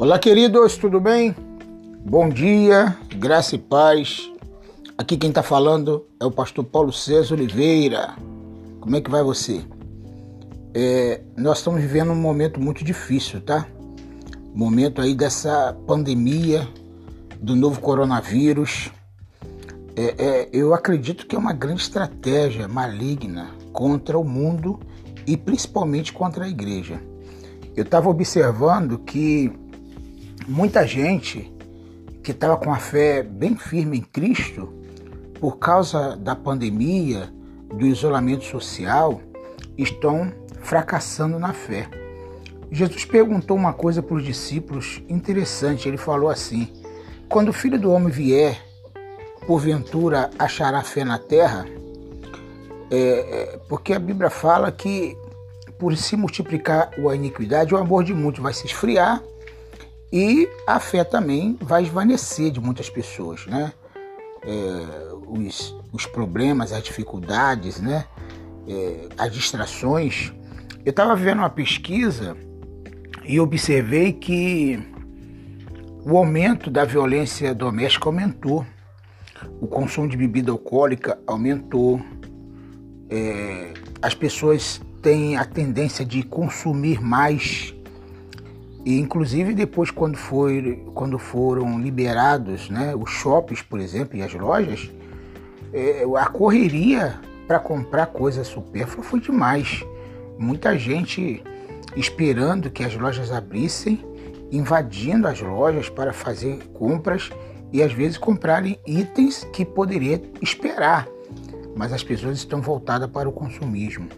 Olá, queridos, tudo bem? Bom dia, graça e paz. Aqui quem está falando é o pastor Paulo César Oliveira. Como é que vai você? É, nós estamos vivendo um momento muito difícil, tá? Momento aí dessa pandemia do novo coronavírus. É, é, eu acredito que é uma grande estratégia maligna contra o mundo e principalmente contra a igreja. Eu estava observando que muita gente que estava com a fé bem firme em Cristo, por causa da pandemia, do isolamento social, estão fracassando na fé. Jesus perguntou uma coisa para os discípulos interessante. Ele falou assim: Quando o filho do homem vier, porventura achará fé na terra? É, é, porque a Bíblia fala que por se multiplicar a iniquidade, o amor de muitos vai se esfriar e a fé também vai esvanecer de muitas pessoas, né? É, os, os problemas, as dificuldades, né? É, as distrações. Eu estava vendo uma pesquisa e observei que o aumento da violência doméstica aumentou, o consumo de bebida alcoólica aumentou, é, as pessoas têm a tendência de consumir mais e inclusive depois quando, foi, quando foram liberados né, os shoppings, por exemplo, e as lojas, é, a correria para comprar coisa supérflua foi demais. Muita gente esperando que as lojas abrissem, invadindo as lojas para fazer compras e às vezes comprarem itens que poderia esperar, mas as pessoas estão voltadas para o consumismo.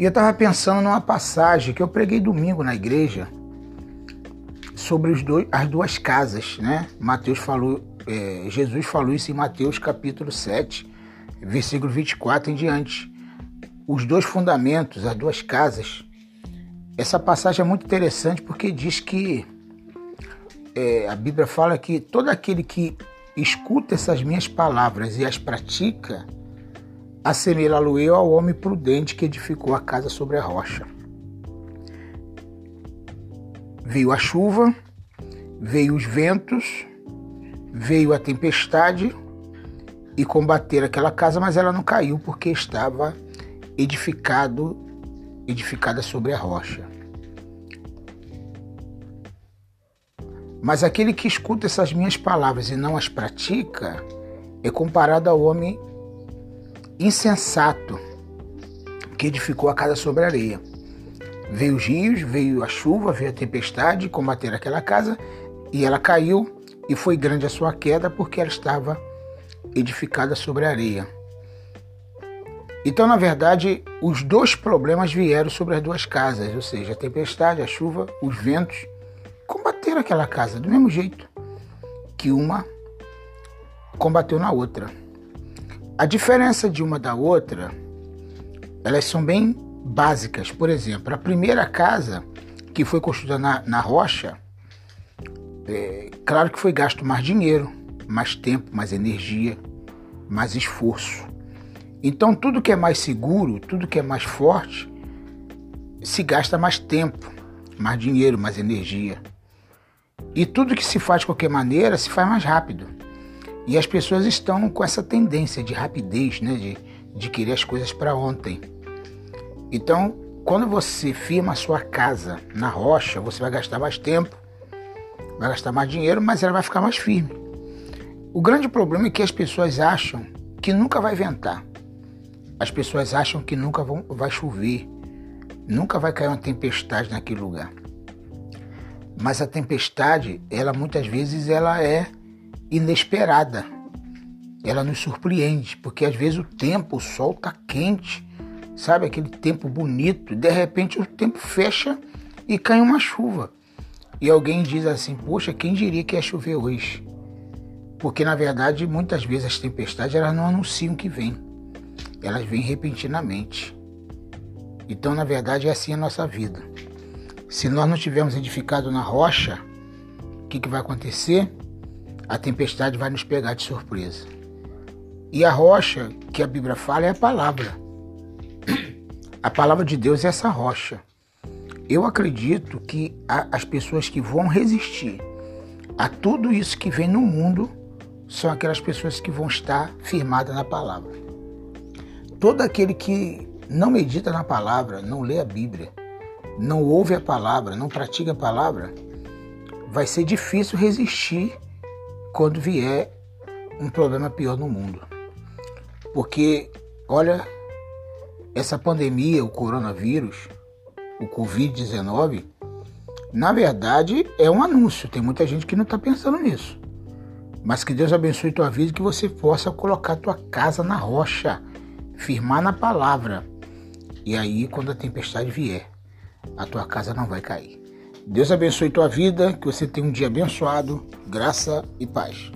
E eu estava pensando numa passagem que eu preguei domingo na igreja sobre dois, as duas casas, né? Mateus falou, é, Jesus falou isso em Mateus capítulo 7, versículo 24 em diante. Os dois fundamentos, as duas casas. Essa passagem é muito interessante porque diz que é, a Bíblia fala que todo aquele que escuta essas minhas palavras e as pratica, assemelhá-lo eu ao homem prudente que edificou a casa sobre a rocha. Veio a chuva, veio os ventos, veio a tempestade e combater aquela casa, mas ela não caiu porque estava edificado, edificada sobre a rocha. Mas aquele que escuta essas minhas palavras e não as pratica é comparado ao homem insensato que edificou a casa sobre a areia. Veio os rios, veio a chuva, veio a tempestade, combater aquela casa e ela caiu e foi grande a sua queda porque ela estava edificada sobre a areia. Então, na verdade, os dois problemas vieram sobre as duas casas, ou seja, a tempestade, a chuva, os ventos combateram aquela casa do mesmo jeito que uma combateu na outra. A diferença de uma da outra, elas são bem básicas. Por exemplo, a primeira casa que foi construída na, na rocha, é, claro que foi gasto mais dinheiro, mais tempo, mais energia, mais esforço. Então, tudo que é mais seguro, tudo que é mais forte, se gasta mais tempo, mais dinheiro, mais energia. E tudo que se faz de qualquer maneira se faz mais rápido. E as pessoas estão com essa tendência de rapidez, né? de, de querer as coisas para ontem. Então, quando você firma a sua casa na rocha, você vai gastar mais tempo, vai gastar mais dinheiro, mas ela vai ficar mais firme. O grande problema é que as pessoas acham que nunca vai ventar. As pessoas acham que nunca vão, vai chover, nunca vai cair uma tempestade naquele lugar. Mas a tempestade, ela muitas vezes ela é inesperada. Ela nos surpreende, porque às vezes o tempo, o sol está quente, sabe aquele tempo bonito, de repente o tempo fecha e cai uma chuva. E alguém diz assim: "Poxa, quem diria que ia chover hoje?" Porque na verdade, muitas vezes as tempestades elas não anunciam que vem. Elas vêm repentinamente. Então, na verdade, é assim a nossa vida. Se nós não tivermos edificado na rocha, o que, que vai acontecer? A tempestade vai nos pegar de surpresa. E a rocha que a Bíblia fala é a palavra. A palavra de Deus é essa rocha. Eu acredito que as pessoas que vão resistir a tudo isso que vem no mundo são aquelas pessoas que vão estar firmadas na palavra. Todo aquele que não medita na palavra, não lê a Bíblia, não ouve a palavra, não pratica a palavra, vai ser difícil resistir quando vier um problema pior no mundo. Porque, olha, essa pandemia, o coronavírus, o Covid-19, na verdade é um anúncio. Tem muita gente que não está pensando nisso. Mas que Deus abençoe tua vida e que você possa colocar tua casa na rocha, firmar na palavra. E aí, quando a tempestade vier, a tua casa não vai cair. Deus abençoe tua vida, que você tenha um dia abençoado, graça e paz.